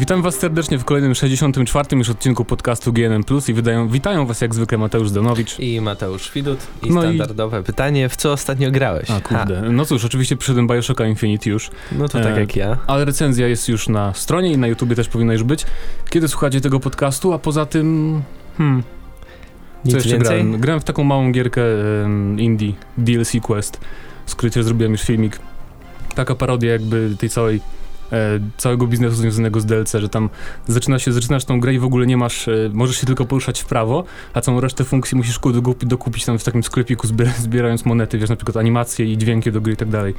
Witam Was serdecznie w kolejnym 64. już odcinku podcastu GNM Plus i wydają, witają Was jak zwykle Mateusz Danowicz i Mateusz Widut i No i- standardowe pytanie, w co ostatnio grałeś? A kurde, no cóż, oczywiście przyszedłem Bioshocka Infinite już, Ha, no to tak E, jak ja. ale recenzja jest już na stronie i na YouTubie też powinna już być. Kiedy słuchacie tego podcastu, a poza tym... Hmm, co Nic jeszcze więcej? grałem? Grałem w taką małą gierkę em, indie, DLC Quest, z której też zrobiłem już filmik. Taka parodia jakby tej całej całego biznesu związanego z DLC, że tam zaczyna się, zaczynasz tą grę i w ogóle nie masz, e, możesz się tylko poruszać w prawo, a całą resztę funkcji musisz ku- dokupić, dokupić tam w takim sklepiku, zbier zbierając monety, wiesz, na przykład animacje i dźwięki do gry i tak dalej.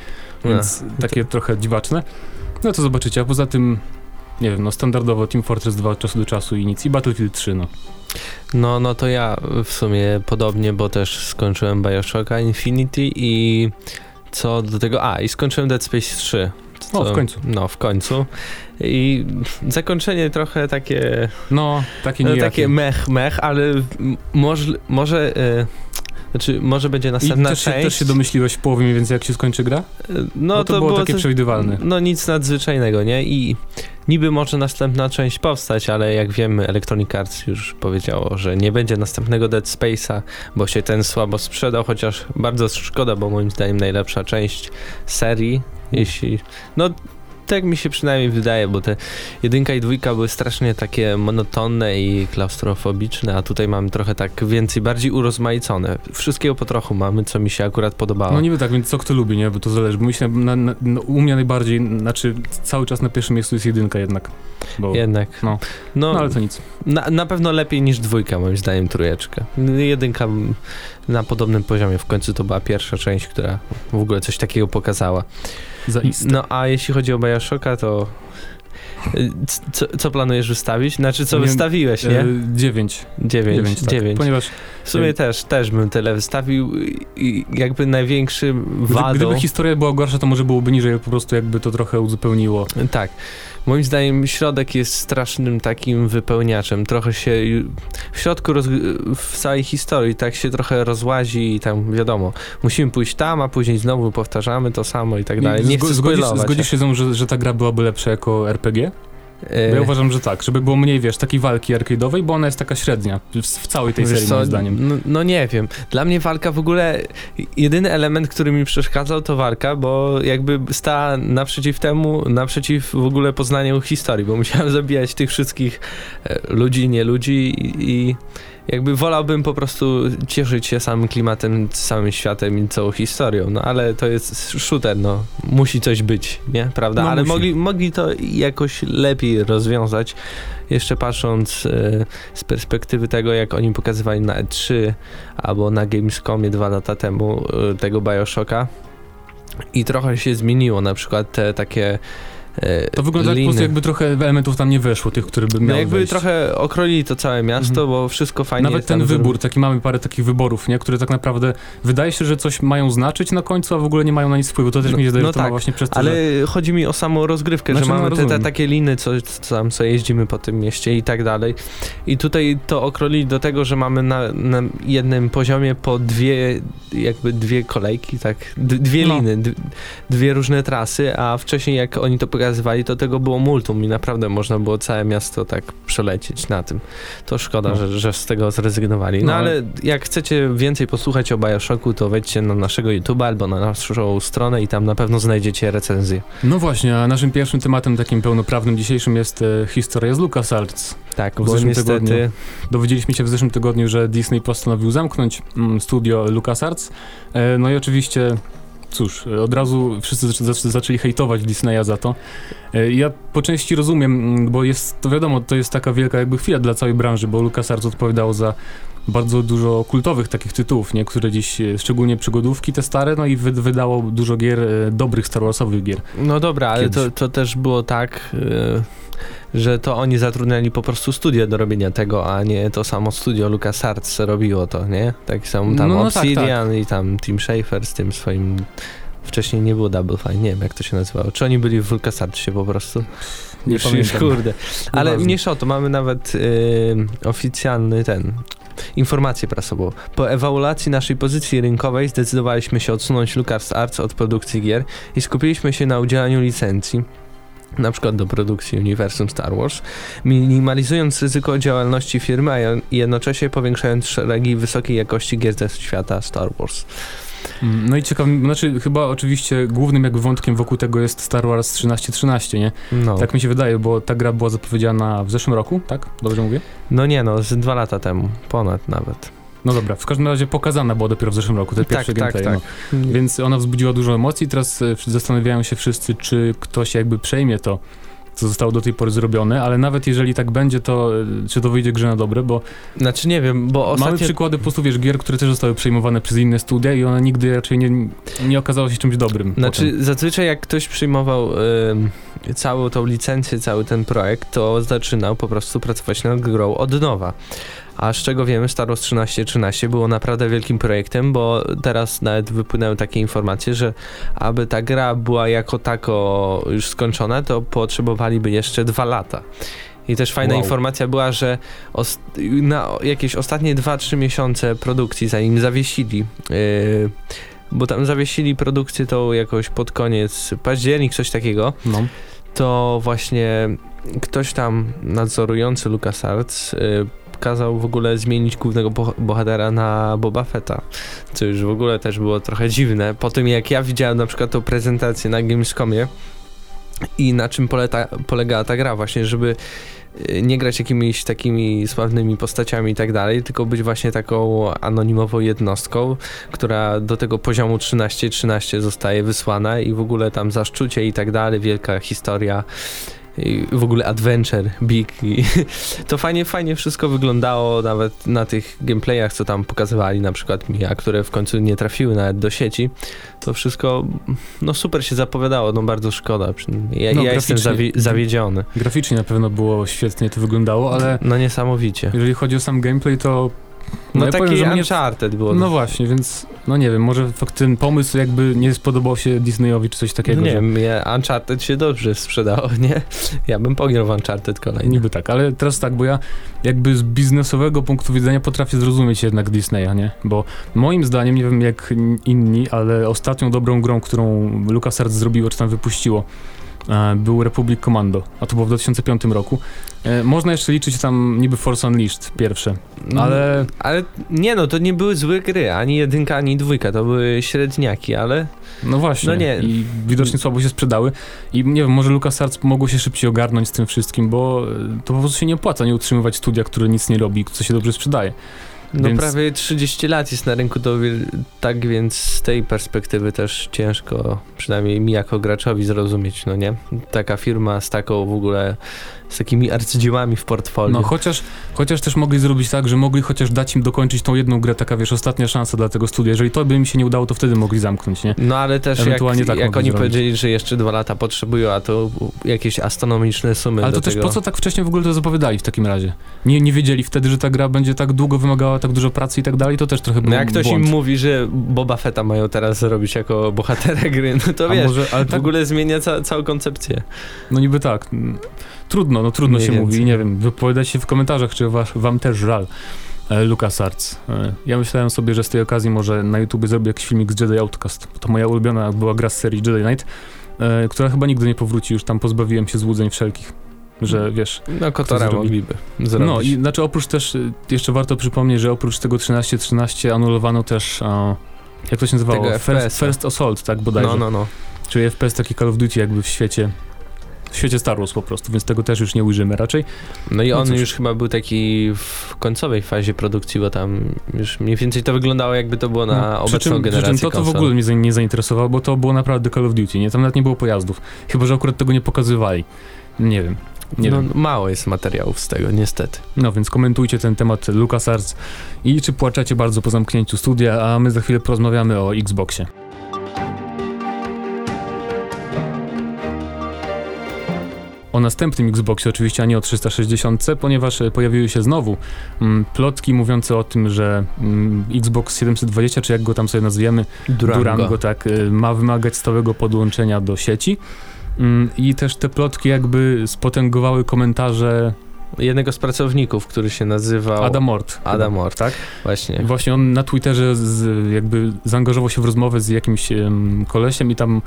Więc takie trochę dziwaczne. No to zobaczycie, a poza tym, nie wiem, no standardowo Team Fortress 2 od czasu do czasu i nic. I Battlefield 3, no. No, no to ja w sumie podobnie, bo też skończyłem Bioshocka Infinity i co do tego, a i skończyłem Dead Space 3. To- w końcu. No, w końcu. I zakończenie trochę takie, No, takie no, nijakie. takie mech, mech, ale m- może, e, znaczy może będzie I następna też się, część. też się domyśliłeś w połowie mniej więcej, jak się skończy gra? E, No, No, to, było, takie coś- przewidywalne. No nic nadzwyczajnego, nie? I niby może następna część powstać, ale jak wiemy Electronic Arts już powiedziało, że nie będzie następnego Dead Space'a, bo się ten słabo sprzedał, chociaż bardzo szkoda, bo moim zdaniem najlepsza część serii, jeśli... No tak mi się przynajmniej wydaje, bo te jedynka i dwójka były strasznie takie monotonne i klaustrofobiczne, a tutaj mamy trochę tak więcej, bardziej urozmaicone. Wszystkiego po trochu mamy, co mi się akurat podobało. No niby tak, więc co kto lubi, nie? Bo to zależy. Bo mi się na, na, no, u mnie najbardziej, znaczy cały czas na pierwszym miejscu jest jedynka jednak. Bo, Jednak. No. no, no ale to nic. Na, na pewno lepiej niż dwójka, moim zdaniem, trójeczka. Jedynka na podobnym poziomie. W końcu to była pierwsza część, która w ogóle coś takiego pokazała. Zaiste. No a jeśli chodzi o Bioshocka, to y, co, co planujesz wystawić? Znaczy, co Nie, wystawiłeś, nie? E, dziewięć. Dziewięć. Dziewięć, tak. Dziewięć. Ponieważ W sumie e, też, też bym tyle wystawił i jakby największym wadą... gdyby historia była gorsza, to może byłoby niżej, po prostu jakby to trochę uzupełniło. Tak. Moim zdaniem środek jest strasznym takim wypełniaczem. Trochę się w środku roz... w całej historii tak się trochę rozłazi i tam wiadomo, musimy pójść tam, a później znowu powtarzamy to samo i tak dalej. Nie Zgo- chcę zgodzisz, zgodzisz się ze mną, że, że ta gra byłaby lepsza jako RPG? E, ja uważam, że tak, żeby było mniej, wiesz, takiej walki arcade'owej, bo ona jest taka średnia w, w całej tej wiesz serii, co, moim zdaniem. No, no nie wiem. Dla mnie walka w ogóle, jedyny element, który mi przeszkadzał to walka, bo jakby stała naprzeciw temu, naprzeciw w ogóle poznaniu historii, bo musiałem zabijać tych wszystkich e, ludzi, nie ludzi i, i jakby wolałbym po prostu cieszyć się samym klimatem, samym światem i całą historią, no ale to jest shooter, no musi coś być, nie? Prawda? No ale musi. mogli, mogli to jakoś lepiej rozwiązać, jeszcze patrząc e, z perspektywy tego, jak oni pokazywali na E3 albo na Gamescomie dwa lata temu e, tego Bioshocka i trochę się zmieniło, na przykład te takie To wygląda jak po liny. prostu jakby trochę elementów tam nie weszło, tych, które by No miały jakby wejść. trochę okroili to całe miasto, Mhm. bo wszystko fajnie Nawet jest ten tam wybór, taki mamy parę takich wyborów, nie? które tak naprawdę wydaje się, że coś mają znaczyć na końcu, a w ogóle nie mają na nic wpływu. To też No- mi się zdaje, no że to ma tak, właśnie przez to, Ale że... chodzi mi o samą rozgrywkę, Znaczy, że no, mamy te, te rozumiem. takie liny, co, co tam co jeździmy po tym mieście i tak dalej. I tutaj to okrolili do tego, że mamy na, na jednym poziomie po dwie, jakby dwie kolejki, tak, d- dwie No. liny, d- dwie różne trasy, a wcześniej jak oni to pokazywali, to tego było multum i naprawdę można było całe miasto tak przelecieć na tym. To szkoda, No. że, że z tego zrezygnowali. No, No, ale jak chcecie więcej posłuchać o Bioshocku, to wejdźcie na naszego YouTube'a albo na naszą stronę i tam na pewno znajdziecie recenzję. No właśnie, a naszym pierwszym tematem takim pełnoprawnym dzisiejszym jest e, historia z LucasArts. Tak, W bo zeszłym niestety... tygodniu. Dowiedzieliśmy się w zeszłym tygodniu, że Disney postanowił zamknąć mm, studio LucasArts. E, no i oczywiście, cóż, od razu wszyscy zaczę- zaczę- zaczęli hejtować Disneya za to. E, ja po części rozumiem, mm, bo jest, to wiadomo, to jest taka wielka jakby chwila dla całej branży, bo LucasArts odpowiadało za bardzo dużo kultowych takich tytułów, nie? które dziś, e, szczególnie przygodówki te stare, no i wy, wydało dużo gier, e, dobrych Star Warsowych gier. No dobra, ale to, to też było tak, że to oni zatrudniali po prostu studio do robienia tego, a nie to samo studio LucasArts robiło to, nie? Tak samo tam No, no tak, Obsidian i tam Tim Schafer z tym swoim... Wcześniej nie było Double Fine, nie wiem jak to się nazywało. Czy oni byli w LucasArtsie po prostu? Nie Już- pamiętam. Kurde. Ale Nieważne. mniejsza o to, mamy nawet y, oficjalny ten informację prasową. Po ewaluacji naszej pozycji rynkowej zdecydowaliśmy się odsunąć LucasArts od produkcji gier i skupiliśmy się na udzielaniu licencji. Na przykład do produkcji uniwersum Star Wars, minimalizując ryzyko działalności firmy, a jednocześnie powiększając szeregi wysokiej jakości gier ze świata Star Wars. Mm, no i ciekawym, znaczy chyba oczywiście głównym jakby wątkiem wokół tego jest Star Wars 1313, nie? No. Tak mi się wydaje, bo ta gra była zapowiedziana w zeszłym roku, tak? Dobrze mówię? No nie no, z dwa lata temu, ponad nawet. No dobra, w każdym razie pokazana była dopiero w zeszłym roku, te tak, pierwsze tak, gameplay. Tak, tak. No. Więc ona wzbudziła dużo emocji, teraz e, zastanawiają się wszyscy, czy ktoś jakby przejmie to co zostało do tej pory zrobione, ale nawet jeżeli tak będzie, to e, czy to wyjdzie grze na dobre, bo... Znaczy nie wiem, bo ostatnio... Mamy przykłady po prostu, wiesz, gier, które też zostały przejmowane przez inne studia i one nigdy raczej nie, nie okazało się czymś dobrym. Znaczy potem. zazwyczaj jak ktoś przyjmował y, całą tą licencję, cały ten projekt, to zaczynał po prostu pracować nad grą od nowa. A z czego wiemy, Star Wars 1313 było naprawdę wielkim projektem, bo teraz nawet wypłynęły takie informacje, że aby ta gra była jako tako już skończona, to potrzebowaliby jeszcze dwa lata. I też fajna wow. informacja była, że na jakieś ostatnie 2-3 miesiące produkcji, zanim zawiesili, yy, bo tam zawiesili produkcję to jakoś pod koniec październik, coś takiego, no. to właśnie ktoś tam nadzorujący LucasArts yy, kazał w ogóle zmienić głównego bohatera na Boba Fetta, co już w ogóle też było trochę dziwne. Po tym jak ja widziałem na przykład tą prezentację na Gamescomie i na czym poleta, ta gra właśnie, żeby y, nie grać jakimiś takimi sławnymi postaciami i tak dalej, tylko być właśnie taką anonimową jednostką, która do tego poziomu 13-13 zostaje wysłana i w ogóle tam zaszczucie i tak dalej, wielka historia i w ogóle adventure, big i to fajnie, fajnie wszystko wyglądało nawet na tych gameplayach, co tam pokazywali na przykład mi, a które w końcu nie trafiły nawet do sieci, to wszystko no super się zapowiadało, no bardzo szkoda. Ja, no, ja jestem zawi zawiedziony. Graficznie na pewno było świetnie to wyglądało, ale... No niesamowicie. Jeżeli chodzi o sam gameplay, to no, no ja taki powiem, Uncharted było. No właśnie, więc no nie wiem, może ten pomysł jakby nie spodobał się Disneyowi czy coś takiego. No nie wiem, że... Uncharted się dobrze sprzedało, nie? Ja bym pograł w Uncharted kolejny. Niby tak, ale teraz tak, bo ja jakby z biznesowego punktu widzenia potrafię zrozumieć jednak Disneya, nie? Bo moim zdaniem, nie wiem jak inni, ale ostatnią dobrą grą, którą LucasArts zrobiło, czy tam wypuściło, był Republic Commando, a to było w 2005 roku. E, można jeszcze liczyć tam niby Force Unleashed pierwsze, mm, ale... Ale nie no, to nie były złe gry, ani jedynka, ani dwójka, to były średniaki, ale... No właśnie, no nie. i widocznie słabo się sprzedały i nie wiem, może LucasArts mogło się szybciej ogarnąć z tym wszystkim, bo to po prostu się nie opłaca nie utrzymywać studia, które nic nie robi, co się dobrze sprzedaje. No więc... prawie 30 lat jest na rynku, to tak więc z tej perspektywy też ciężko, przynajmniej mi jako graczowi zrozumieć, no nie? Taka firma z taką w ogóle z takimi arcydziełami w portfolio. No chociaż, chociaż też mogli zrobić tak, że mogli chociaż dać im dokończyć tą jedną grę, taka wiesz, ostatnia szansa dla tego studia. Jeżeli to by im się nie udało, to wtedy mogli zamknąć, nie? No ale też Ewentualnie jak, tak jak oni zrobić. powiedzieli, że jeszcze dwa lata potrzebują, a to jakieś astronomiczne sumy Ale to też tego. po co tak wcześnie w ogóle to zapowiadali w takim razie? Nie, nie wiedzieli wtedy, że ta gra będzie tak długo wymagała tak dużo pracy i tak dalej, to też trochę było No jak ktoś błąd. im mówi, że Boba Fetta mają teraz zrobić jako bohatera gry, no to a wiesz, może, ale w tak... ogóle zmienia ca całą koncepcję. No niby tak trudno, no trudno się mówi, nie wiem, wypowiadać się w komentarzach, czy was, wam też żal. E, LucasArts. E, ja myślałem sobie, że z tej okazji może na YouTube zrobię jakiś filmik z Jedi Outcast. To moja ulubiona była gra z serii Jedi Knight, e, która chyba nigdy nie powróci, już tam pozbawiłem się złudzeń wszelkich że wiesz... No Kotora mogliby zrobić. No i znaczy oprócz też, jeszcze warto przypomnieć, że oprócz tego 13-13 anulowano też, jak to się nazywało? First, First Assault, tak bodajże. No, no, no. Czyli FPS taki Call of Duty jakby w świecie w świecie Star Wars po prostu, więc tego też już nie ujrzymy raczej. No i no on no już chyba był taki w końcowej fazie produkcji, bo tam już mniej więcej to wyglądało jakby to było na no, obecną czym, generację przy czym to, to w ogóle mnie nie zainteresowało, bo to było naprawdę Call of Duty, nie? Tam nawet nie było pojazdów. Chyba, że akurat tego nie pokazywali. Nie wiem. Nie no, wiem. mało jest materiałów z tego, niestety. No więc komentujcie ten temat LucasArts i czy płaczecie bardzo po zamknięciu studia, a my za chwilę porozmawiamy o Xboxie. O następnym Xboxie, oczywiście, a nie o 360, ponieważ e, pojawiły się znowu mm, plotki mówiące o tym, że mm, Xbox 720, czy jak go tam sobie nazwiemy, Durango, Durango tak, e, ma wymagać stałego podłączenia do sieci. Mm, I też te plotki jakby spotęgowały komentarze jednego z pracowników, który się nazywał... Adam Mort. Adam Mort, tak? Właśnie. Właśnie on na Twitterze z, jakby zaangażował się w rozmowę z jakimś um, kolesiem i tam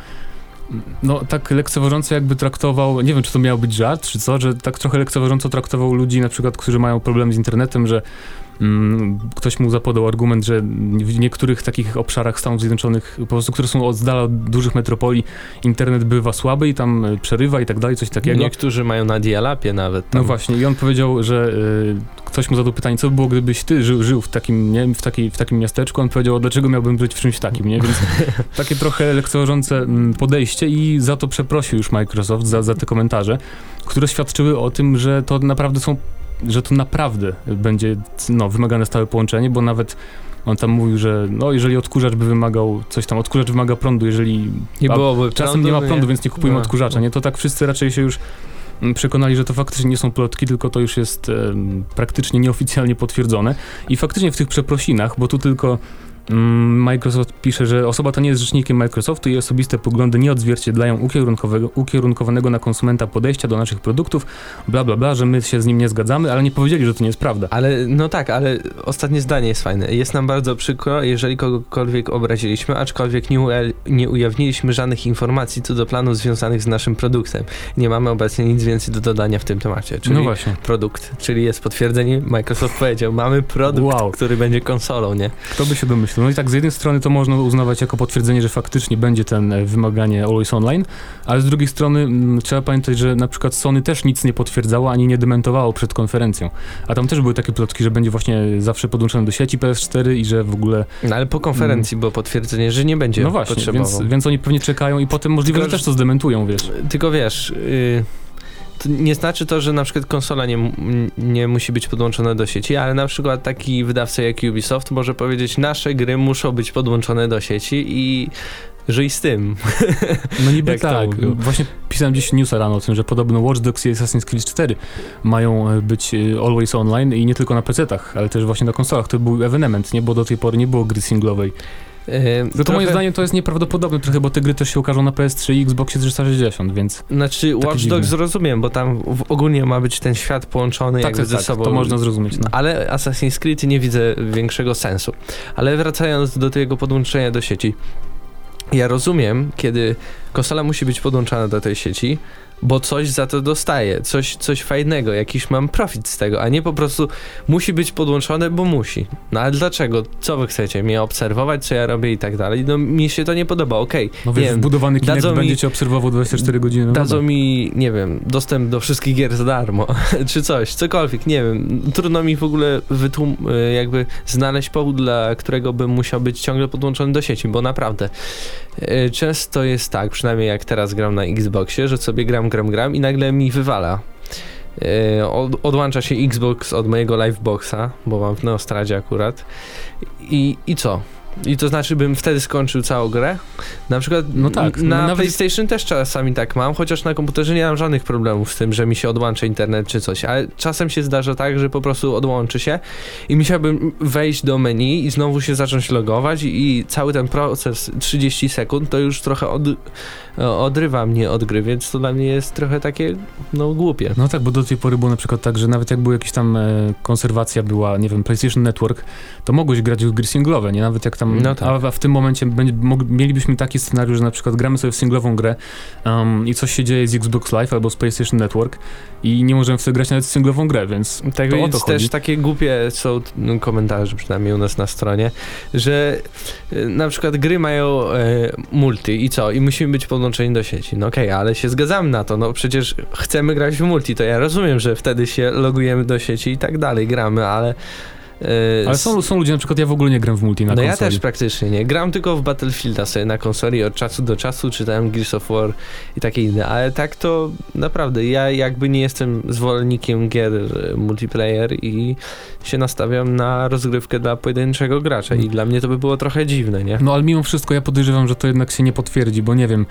no tak lekceważąco jakby traktował, nie wiem czy to miał być żart, czy co, że tak trochę lekceważąco traktował ludzi na przykład, którzy mają problemy z internetem, że ktoś mu zapodał argument, że w niektórych takich obszarach Stanów Zjednoczonych, po prostu, które są od dala od dużych metropolii, internet bywa słaby i tam e, przerywa i tak dalej, coś takiego. Niektórzy mają na dialapie nawet. Tam. No właśnie i on powiedział, że y, ktoś mu zadał pytanie, co by było, gdybyś ty żył, żył w, takim, nie, w, takiej, w takim miasteczku, on powiedział, dlaczego miałbym żyć w czymś takim, nie? Więc takie trochę lekceważące mm, podejście i za to przeprosił już Microsoft, za, za te komentarze, które świadczyły o tym, że to naprawdę są, że to naprawdę będzie no, wymagane stałe połączenie, bo nawet on tam mówił, że no jeżeli odkurzacz by wymagał coś tam, odkurzacz wymaga prądu, jeżeli Nie byłoby czasem prądu, nie ma prądu, więc nie kupujemy No. odkurzacza, nie? To tak wszyscy raczej się już mm, przekonali, że to faktycznie nie są plotki, tylko to już jest em, praktycznie nieoficjalnie potwierdzone. I faktycznie w tych przeprosinach, bo tu tylko Microsoft pisze, że osoba ta nie jest rzecznikiem Microsoftu i osobiste poglądy nie odzwierciedlają ukierunkowego, ukierunkowanego na konsumenta podejścia do naszych produktów, bla bla bla, że my się z nim nie zgadzamy, ale nie powiedzieli, że to nie jest prawda. Ale no tak, ale ostatnie zdanie jest fajne. Jest nam bardzo przykro, jeżeli kogokolwiek obraziliśmy, aczkolwiek nie, ue- nie ujawniliśmy żadnych informacji co do planów związanych z naszym produktem. Nie mamy obecnie nic więcej do dodania w tym temacie. Czyli no właśnie. produkt, czyli jest potwierdzenie. Microsoft powiedział, mamy produkt, Wow. który będzie konsolą, nie? Kto by się domyślił? No i tak z jednej strony to można uznawać jako potwierdzenie, że faktycznie będzie ten e, wymaganie Always Online, ale z drugiej strony mm, trzeba pamiętać, że na przykład Sony też nic nie potwierdzało ani nie dementowało przed konferencją. A tam też były takie plotki, że będzie właśnie zawsze podłączony do sieci PS4 i że w ogóle... No ale po konferencji było potwierdzenie, że nie będzie No właśnie, więc, więc oni pewnie czekają i potem możliwe, Tylko, że też to zdementują, wiesz. Tylko wiesz, y, to nie znaczy to, że na przykład konsola nie, nie musi być podłączona do sieci, ale na przykład taki wydawca jak Ubisoft może powiedzieć, nasze gry muszą być podłączone do sieci i żyj z tym. No niby Jak to tak. mówił. Właśnie pisałem dziś newsa rano o tym, że podobno Watch Dogs i Assassin's Creed 4 mają e, być e, always online i nie tylko na PC-tach, ale też właśnie na konsolach. To był ewenement, nie? Bo do tej pory nie było gry singlowej. No to moim trochę- zdaniem to jest nieprawdopodobne trochę, bo te gry też się ukażą na PS3 i Xboxie 360, więc Znaczy Watch. Dogs rozumiem, bo tam w, ogólnie ma być ten świat połączony tak, jakby tak, ze tak, sobą. to można zrozumieć. No. Ale Assassin's Creed nie widzę większego sensu. Ale wracając do tego podłączenia do sieci. Ja rozumiem, kiedy konsola musi być podłączana do tej sieci, bo coś za to dostaję, coś, coś fajnego, jakiś mam profit z tego, a nie po prostu musi być podłączone, bo musi. No ale dlaczego? Co wy chcecie? Mnie obserwować, co ja robię i tak dalej? No mi się to nie podoba, okej. No nie wiesz, wiem, wbudowany Kinect mi- będzie cię obserwował 24 godziny. No Dadzą mi, nie wiem, dostęp do wszystkich gier za darmo, czy coś, cokolwiek, nie wiem. Trudno mi w ogóle wytłum- jakby znaleźć powód, dla którego bym musiał być ciągle podłączony do sieci, bo naprawdę często jest tak, przynajmniej jak teraz gram na Xboxie, że sobie gram, gram, gram i nagle mi wywala. Y, Od, odłącza się Xbox od mojego Liveboxa, bo mam w Neostradzie akurat. I, I co? I to znaczy, bym wtedy skończył całą grę? Na przykład No tak, na no nawet- PlayStation też czasami tak mam, chociaż na komputerze nie mam żadnych problemów z tym, że mi się odłącza internet czy coś, ale czasem się zdarza tak, że po prostu odłączy się i musiałbym wejść do menu i znowu się zacząć logować i, i cały ten proces 30 sekund to już trochę od, odrywa mnie od gry, więc to dla mnie jest trochę takie, no głupie. No tak, bo do tej pory było na przykład tak, że nawet jak była jakaś tam e, konserwacja była, nie wiem, PlayStation Network, to mogłeś grać w gry singlowe, nie? Nawet jak tam, No tak. a, w tym momencie będzie, mog, mielibyśmy taki scenariusz, że na przykład gramy sobie w singlową grę um, i coś się dzieje z Xbox Live albo z PlayStation Network i nie możemy w to grać nawet w singlową grę, więc Tak to o więc to chodzi. też takie głupie są no, komentarze, przynajmniej u nas na stronie, że e, na przykład gry mają e, multi i co? I musimy być podłączeni do sieci. No okej, ale się zgadzamy na to. No przecież chcemy grać w multi, to ja rozumiem, że wtedy się logujemy do sieci i tak dalej, gramy, ale... e, Ale są, są ludzie, na przykład ja w ogóle nie gram w multi na no konsoli. ja też praktycznie nie. Gram tylko w Battlefielda sobie na konsoli od czasu do czasu, czytałem Gears of War i takie inne, ale tak to naprawdę ja jakby nie jestem zwolennikiem gier e, multiplayer i się nastawiam na rozgrywkę dla pojedynczego gracza i dla mnie to by było trochę dziwne, nie? No ale mimo wszystko ja podejrzewam, że to jednak się nie potwierdzi, bo nie wiem, mm,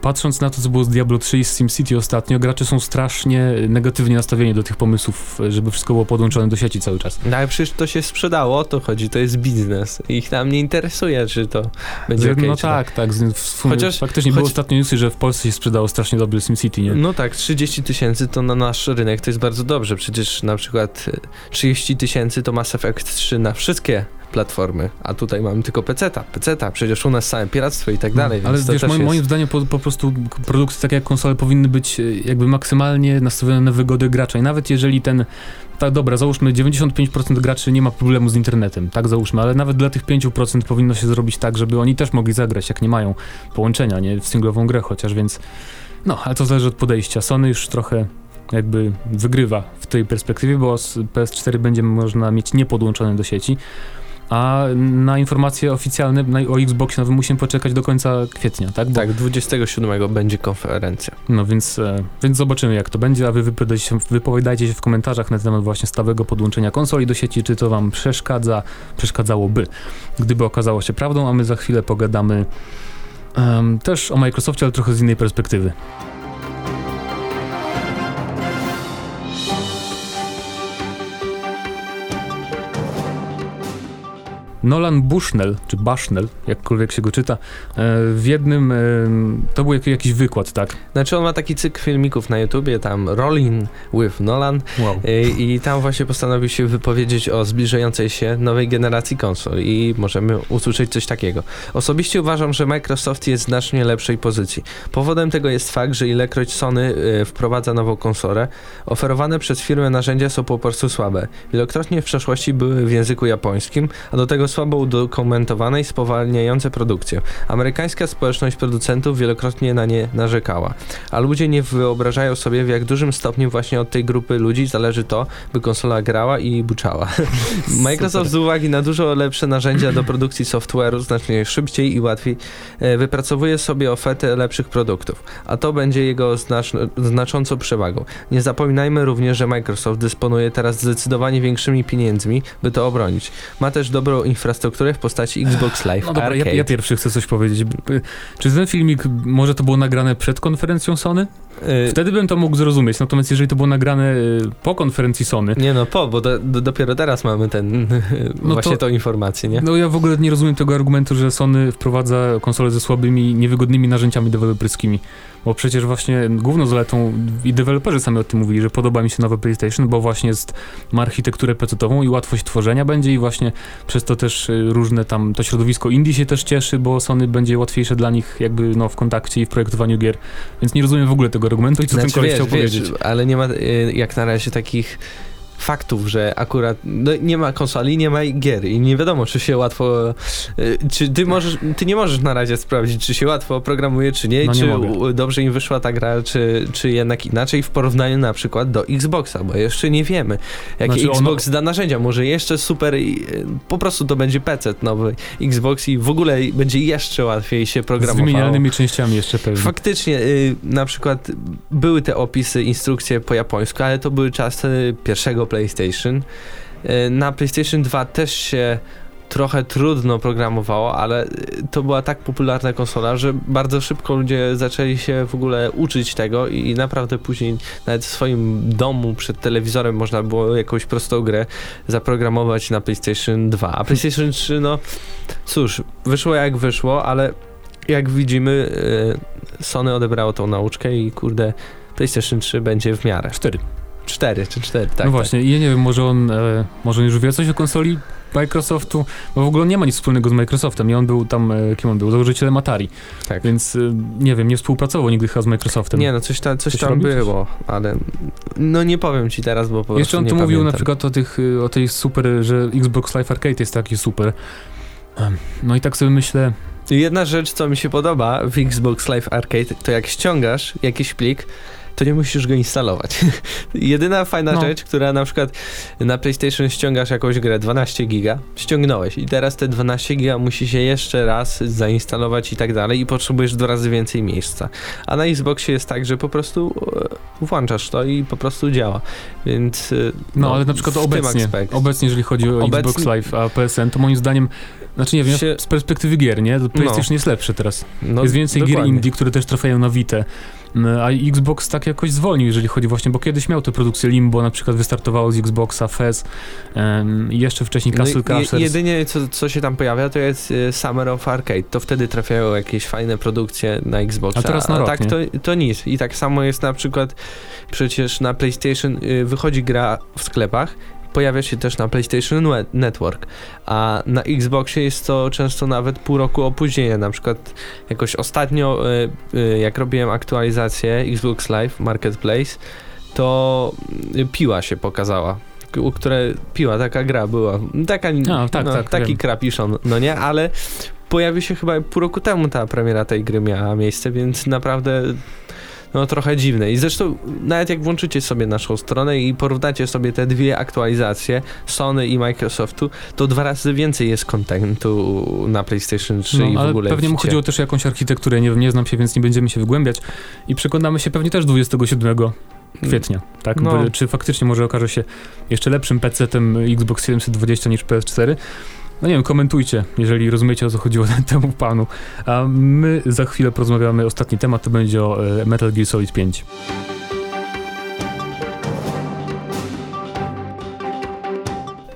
patrząc na to, co było z Diablo 3 i z SimCity ostatnio, gracze są strasznie negatywnie nastawieni do tych pomysłów, żeby wszystko było podłączone do sieci cały czas. No ale przecież to się sprzedało, o to chodzi, to jest biznes. Ich tam nie interesuje, czy to będzie okej, no tak, tak, sumie Chociaż- faktycznie choć- były ostatnio newsy, że w Polsce się sprzedało strasznie dobrze SimCity, nie? No tak, 30 tysięcy to na nasz rynek to jest bardzo dobrze. Przecież na przykład e, 30 tysięcy to Mass Effect 3 na wszystkie platformy, a tutaj mamy tylko PC-ta, PC-ta, przecież u nas całe piractwo i tak No, dalej. ale więc to wiesz, moim, jest... moim zdaniem po, po prostu produkty takie jak konsole powinny być e, jakby maksymalnie nastawione na wygodę gracza i nawet jeżeli ten, tak dobra, załóżmy 95% graczy nie ma problemu z internetem, tak załóżmy, ale nawet dla tych 5% powinno się zrobić tak, żeby oni też mogli zagrać, jak nie mają połączenia, nie, w singlową grę chociaż, więc no, ale to zależy od podejścia. Sony już trochę jakby wygrywa w tej perspektywie, bo z PS4 będzie można mieć niepodłączone do sieci, a na informacje oficjalne o Xboxie nowym musimy poczekać do końca kwietnia, tak? Bo, Tak, 27 będzie konferencja. No więc, e, więc zobaczymy jak to będzie, a wy wypowiadajcie się, wypowiadajcie się w komentarzach na temat właśnie stałego podłączenia konsoli do sieci, czy to wam przeszkadza, przeszkadzałoby, gdyby okazało się prawdą, a my za chwilę pogadamy em, też o Microsoftie, ale trochę z innej perspektywy. Nolan Bushnell, czy Bushnell, jakkolwiek się go czyta, e, w jednym, e, to był jak- jakiś wykład, tak? Znaczy on ma taki cykl filmików na YouTubie, tam Rolling with Nolan Wow. i, i tam właśnie postanowił się wypowiedzieć o zbliżającej się nowej generacji konsol i możemy usłyszeć coś takiego. Osobiście uważam, że Microsoft jest w znacznie lepszej pozycji. Powodem tego jest fakt, że ilekroć Sony wprowadza nową konsolę, oferowane przez firmę narzędzia są po prostu słabe. Wielokrotnie w przeszłości były w języku japońskim, a do tego słabo udokumentowane i spowalniające produkcję. Amerykańska społeczność producentów wielokrotnie na nie narzekała, a ludzie nie wyobrażają sobie w jak dużym stopniu właśnie od tej grupy ludzi zależy to, by konsola grała i buczała. Microsoft z uwagi na dużo lepsze narzędzia do produkcji software'u znacznie szybciej i łatwiej e, wypracowuje sobie ofertę lepszych produktów, a to będzie jego znacz- znaczącą przewagą. Nie zapominajmy również, że Microsoft dysponuje teraz zdecydowanie większymi pieniędzmi, by to obronić. Ma też dobrą infrastrukturę w postaci Xbox Live No dobra, ja, Arcade. ja pierwszy chcę coś powiedzieć. Czy ten filmik, może to było nagrane przed konferencją Sony? Y, Wtedy bym to mógł zrozumieć, natomiast jeżeli to było nagrane y, po konferencji Sony, Nie no, po, bo do, do, dopiero teraz mamy ten, No właśnie to- tą informację, nie? no ja w ogóle nie rozumiem tego argumentu, że Sony wprowadza konsole ze słabymi, niewygodnymi narzędziami deweloperskimi. Bo przecież właśnie główną zaletą i deweloperzy sami o tym mówili, że podoba mi się nowe PlayStation, bo właśnie jest, ma architekturę PC-ową i łatwość tworzenia będzie i właśnie przez to też y, różne tam, to środowisko indie się też cieszy, bo Sony będzie łatwiejsze dla nich jakby no w kontakcie i w projektowaniu gier. Więc nie rozumiem w ogóle tego argumentu i co ten koleś chciał wiesz, powiedzieć. ale nie ma y, jak na razie takich faktów, że akurat no, nie ma konsoli, nie ma gier i nie wiadomo, czy się łatwo y, czy ty możesz, ty nie możesz na razie sprawdzić, czy się łatwo programuje, czy nie, No nie czy mogę. dobrze im wyszła ta gra, czy, czy jednak inaczej w porównaniu na przykład do Xboxa, bo jeszcze nie wiemy, jakie Znaczy ono- Xbox da narzędzia, może jeszcze super i, y, po prostu to będzie PC nowy Xbox i w ogóle będzie jeszcze łatwiej się Z programowało. wymienialnymi częściami jeszcze pewnie. Faktycznie, y, na przykład były te opisy, instrukcje po japońsku, ale to były czasy pierwszego PlayStation. Y, na PlayStation 2 też się trochę trudno programowało, ale to była tak popularna konsola, że bardzo szybko ludzie zaczęli się w ogóle uczyć tego i naprawdę później nawet w swoim domu przed telewizorem można było jakąś prostą grę zaprogramować na PlayStation 2. A PlayStation 3, no cóż, wyszło jak wyszło, ale jak widzimy, y, Sony odebrało tą nauczkę i kurde, PlayStation 3 będzie w miarę. Cztery. 4 czy 4, tak. no właśnie, i ja nie wiem, może on, e, może on już wie coś o konsoli Microsoftu, bo w ogóle on nie ma nic wspólnego z Microsoftem i on był tam, e, kim on był, założycielem Atari, Tak. tak. więc e, nie wiem, nie współpracował nigdy chyba z Microsoftem. Nie no, coś, ta, coś Coś tam było, ale no nie powiem ci teraz, bo po Jeszcze on tu mówił na pamiętam. przykład o, tych, y, o tej super, że Xbox Live Arcade jest taki super. No i tak sobie myślę, Jedna rzecz, co mi się podoba w Xbox Live Arcade, to jak ściągasz jakiś plik, to nie musisz go instalować. Jedyna fajna No. rzecz, która na przykład na PlayStation ściągasz jakąś grę 12 giga, ściągnąłeś i teraz te 12 giga musi się jeszcze raz zainstalować i tak dalej i potrzebujesz dwa razy więcej miejsca. A na Xboxie jest tak, że po prostu e, włączasz to i po prostu działa. Więc e, no, ale na przykład obecnie, obecnie jeżeli chodzi o Obecnie- Xbox Live, a PSN, to moim zdaniem, znaczy nie wiem, Się- z perspektywy gier, nie, to PlayStation jest lepszy teraz. no, jest więcej gier dokładnie. indie, które też trafiają na Vita. Mm, A Xbox tak jakoś zwolnił, jeżeli chodzi właśnie, bo kiedyś miał tę produkcję Limbo, na przykład wystartowało z Xboxa, Fez i jeszcze wcześniej No Castle i- Crashers. jedynie co, co się tam pojawia to jest y, Summer of Arcade. To wtedy trafiają jakieś fajne produkcje na Xboxa. A teraz na rok, tak nie? to, to nic. I tak samo jest na przykład przecież na PlayStation y, wychodzi gra w sklepach, pojawia się też na PlayStation Network, a na Xboxie jest to często nawet pół roku opóźnienia. Na przykład jakoś ostatnio, y, y, jak robiłem aktualizację Xbox Live Marketplace, to piła się pokazała u które piła, taka gra była. Taka, A, tak, no, tak, taki wiem. krapiszon, no nie, ale pojawił się chyba pół roku temu ta premiera tej gry miała miejsce, więc naprawdę no trochę dziwne. I zresztą nawet jak włączycie sobie naszą stronę i porównacie sobie te dwie aktualizacje Sony i Microsoftu, to dwa razy więcej jest kontentu na PlayStation 3 No, i w ale ogóle pewnie mu chodziło też o jakąś architekturę, nie, nie znam się, więc nie będziemy się wygłębiać. I przekonamy się pewnie też 27 kwietnia, tak? No. By- Czy faktycznie może okaże się jeszcze lepszym PC-tem Xbox 720 niż PS4? No nie wiem, komentujcie, jeżeli rozumiecie o co chodziło temu panu. A my za chwilę porozmawiamy. Ostatni temat to będzie o e, Metal Gear Solid 5.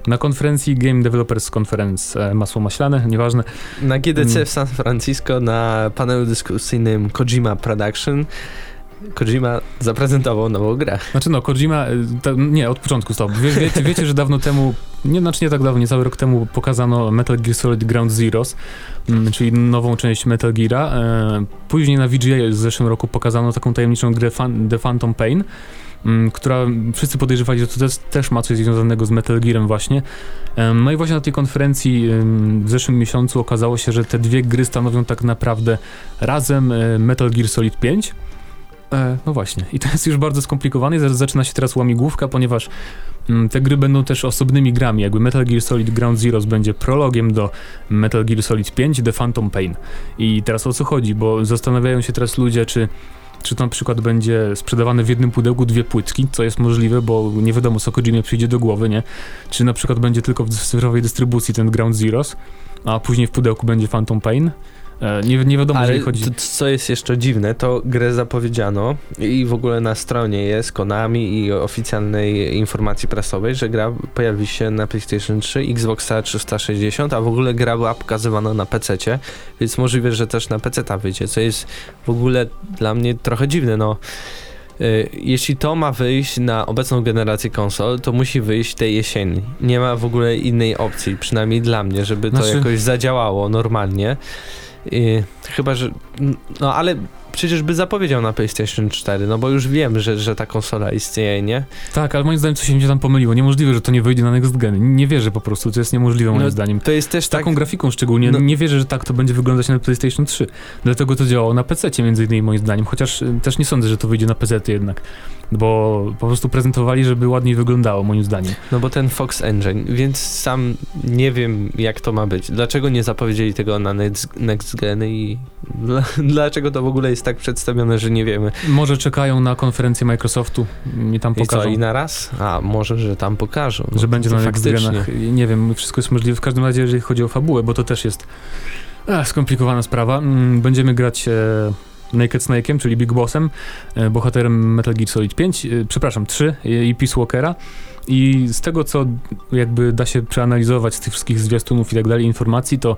Na konferencji Game Developers Conference e, masło maślane, nieważne. Na GDC Mm. w San Francisco na panelu dyskusyjnym Kojima Production Kojima zaprezentował nową grę. Znaczy no, Kojima, y, ta, nie, od początku stop. Wie, wiecie, wiecie, że dawno temu, nie, znaczy nie tak dawno, niecały rok temu pokazano Metal Gear Solid Ground Zeroes, mm, czyli nową część Metal Geara. E, później na VGA w zeszłym roku pokazano taką tajemniczą grę Fan, The Phantom Pain, mm, która wszyscy podejrzewali, że to też, też ma coś związanego z Metal Gearem właśnie. Em, No i właśnie na tej konferencji em, w zeszłym miesiącu okazało się, że te dwie gry stanowią tak naprawdę razem e, Metal Gear Solid 5. E, no właśnie, i to jest już bardzo skomplikowane zaczyna się teraz łamigłówka, ponieważ mm, te gry będą też osobnymi grami, jakby Metal Gear Solid Ground Zeroes będzie prologiem do Metal Gear Solid 5 The Phantom Pain. I teraz o co chodzi, bo zastanawiają się teraz ludzie, czy czy to na przykład będzie sprzedawane w jednym pudełku dwie płytki, co jest możliwe, bo nie wiadomo co Kojimie przyjdzie do głowy, nie? Czy na przykład będzie tylko w cyfrowej dystrybucji ten Ground Zeroes, a później w pudełku będzie Phantom Pain. E, nie, nie wiadomo, Ale jeżeli chodzi... to, co jest jeszcze dziwne, to grę zapowiedziano i w ogóle na stronie jest Konami i oficjalnej informacji prasowej, że gra pojawi się na PlayStation 3, Xboxa 360, a w ogóle gra była pokazywana na PC, więc możliwe, że też na PC ta wyjdzie, co jest w ogóle dla mnie trochę dziwne, no. Y, Jeśli to ma wyjść na obecną generację konsol, to musi wyjść tej jesieni. Nie ma w ogóle innej opcji, przynajmniej dla mnie, żeby to Znaczy- jakoś zadziałało normalnie. Chyba, że. No ale przecież by zapowiedział na PlayStation 4, no bo już wiem, że, że ta konsola istnieje, nie? Tak, ale moim zdaniem coś się tam pomyliło. Niemożliwe, że to nie wyjdzie na next gen. Nie wierzę po prostu, to jest niemożliwe moim No, zdaniem. To jest też taką tak. grafiką szczególnie. No- Nie wierzę, że tak to będzie wyglądać na PlayStation 3. Dlatego to działało na PC między innymi moim zdaniem, chociaż y, też nie sądzę, że to wyjdzie na PC jednak. Bo po prostu prezentowali, żeby ładniej wyglądało moim zdaniem. No bo ten Fox Engine, więc sam nie wiem, jak to ma być. Dlaczego nie zapowiedzieli tego na next, next gen i dla, dlaczego to w ogóle jest tak przedstawione, że nie wiemy. Może czekają na konferencję Microsoftu i tam I co, pokażą. i na raz? A, może, że tam pokażą. No, że będzie na next genach. Nie wiem, wszystko jest możliwe. W każdym razie, jeżeli chodzi o fabułę, bo to też jest e, skomplikowana sprawa. Mm, Będziemy grać e, Naked Snake'em, czyli Big Bossem, e, bohaterem Metal Gear Solid 5, e, przepraszam, 3 e, i Peace Walkera. I z tego, co jakby da się przeanalizować z tych wszystkich zwiastunów i tak dalej, informacji, to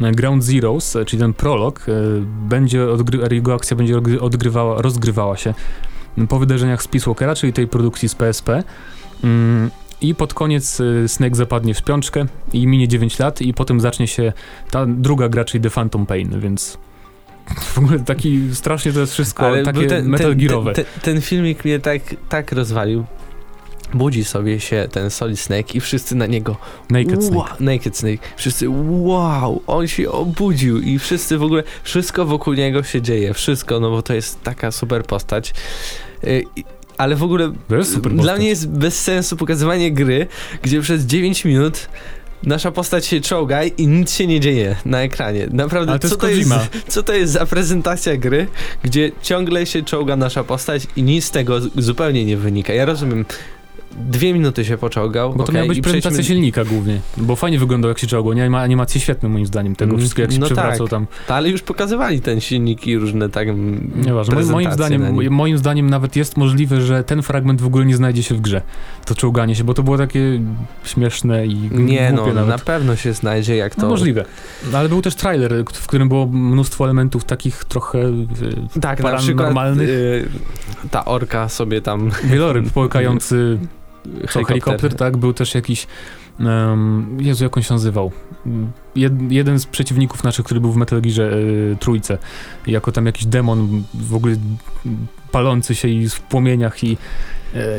e, Ground Zeroes, czyli ten prolog, będzie odgry- jego akcja będzie odgry- odgrywała, rozgrywała się po wydarzeniach z Peace Walkera, czyli tej produkcji z PSP. Mm, I pod koniec Snake zapadnie w śpiączkę i minie 9 lat i potem zacznie się ta druga gra, czyli The Phantom Pain, więc w ogóle taki strasznie to jest wszystko Ale takie ten, Metal Gearowe. ten, ten, ten filmik mnie tak, tak rozwalił. Budzi sobie się ten Solid Snake i wszyscy na niego Naked Snake. Naked Snake. Wszyscy, wow, on się obudził i wszyscy w ogóle, wszystko wokół niego się dzieje, wszystko, no bo to jest taka super postać. Y, i- ale w ogóle dla mnie jest bez sensu pokazywanie gry, gdzie przez 9 minut nasza postać się czołga i nic się nie dzieje na ekranie. Naprawdę, Ale to co, to jest, co to jest za prezentacja gry, gdzie ciągle się czołga nasza postać i nic z tego zupełnie nie wynika. Ja rozumiem, dwie minuty się poczołgał, Bo to okej, miała być prezentacja przejdźmy- silnika głównie, bo fajnie wyglądał jak się czołgał, nie? Ma animacje świetne moim zdaniem tego Mm, wszystkiego, jak się no przewracał tak. tam. Ta, ale już pokazywali ten silnik i różne tak Nieważne. Moim, zdaniem, moim zdaniem nawet jest możliwe, że ten fragment w ogóle nie znajdzie się w grze. To czołganie się, bo to było takie śmieszne i Nie głupie no, nawet. na pewno się znajdzie jak to... No możliwe. No, ale był też trailer, w którym było mnóstwo elementów takich trochę e, Tak, na przykład paranormalnych. y, ta orka sobie tam... wieloryb połykający Co, helikopter, tak, był też jakiś, um, Jezu, jak on się nazywał? Jed, jeden z przeciwników naszych, który był w Metal Gearze y, trójce, jako tam jakiś demon w ogóle palący się i w płomieniach i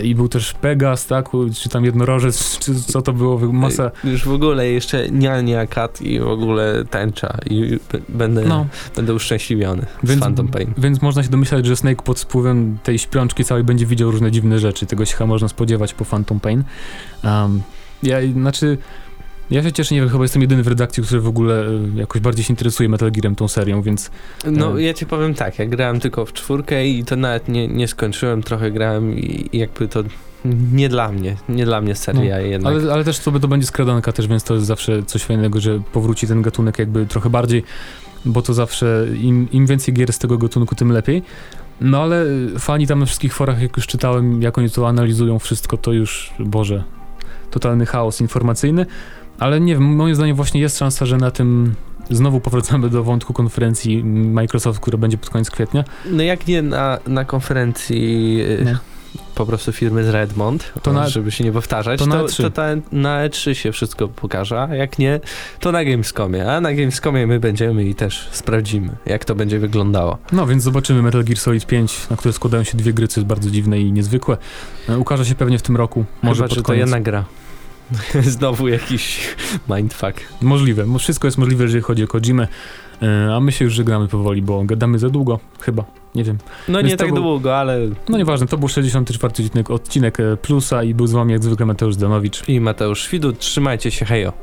i był też Pegas, tak, czy tam jednorożec, czy co to było, masa... Już w ogóle jeszcze niania kat i w ogóle tęcza i będę, no. będę uszczęśliwiony więc, Phantom Pain. Więc można się domyślać, że Snake pod wpływem tej śpiączki całej będzie widział różne dziwne rzeczy, tego się chyba można spodziewać po Phantom Pain. Um, ja, znaczy... Ja się cieszę, nie wiem, chyba jestem jedyny w redakcji, który w ogóle e, jakoś bardziej się interesuje Metal Gearem, tą serią, więc... No, e, ja ci powiem tak, ja grałem tylko w czwórkę i to nawet nie, nie skończyłem, trochę grałem i jakby to nie dla mnie, nie dla mnie seria no, jednak. Ale, ale też to, to będzie skradanka też, więc to jest zawsze coś fajnego, że powróci ten gatunek jakby trochę bardziej, bo to zawsze im, im więcej gier z tego gatunku, tym lepiej. No ale fani tam na wszystkich forach, jak już czytałem, jak oni to analizują wszystko, to już, Boże, totalny chaos informacyjny. Ale nie wiem, moim zdaniem właśnie jest szansa, że na tym znowu powracamy do wątku konferencji Microsoft, która będzie pod koniec kwietnia. No jak nie na, na konferencji no. po prostu firmy z Redmond, to na, żeby się nie powtarzać, to, na, to, E3. to ta, na E3 się wszystko pokaże, a jak nie, to na Gamescomie, a na Gamescomie my będziemy i też sprawdzimy, jak to będzie wyglądało. No więc zobaczymy Metal Gear Solid 5, na które składają się dwie gry, co jest bardzo dziwne i niezwykłe. E, ukaże się pewnie w tym roku, może Chyba, pod koniec. to jedna gra. Znowu jakiś mindfuck. Możliwe. Wszystko jest możliwe, jeżeli chodzi o Kojimę. E, a my się już żegnamy powoli, bo gadamy za długo, chyba. Nie wiem. No Więc nie tak był, długo, ale... No nieważne, to był 64 odcinek, odcinek Plusa i był z wami jak zwykle Mateusz Danowicz. I Mateusz Widut. Trzymajcie się, hejo.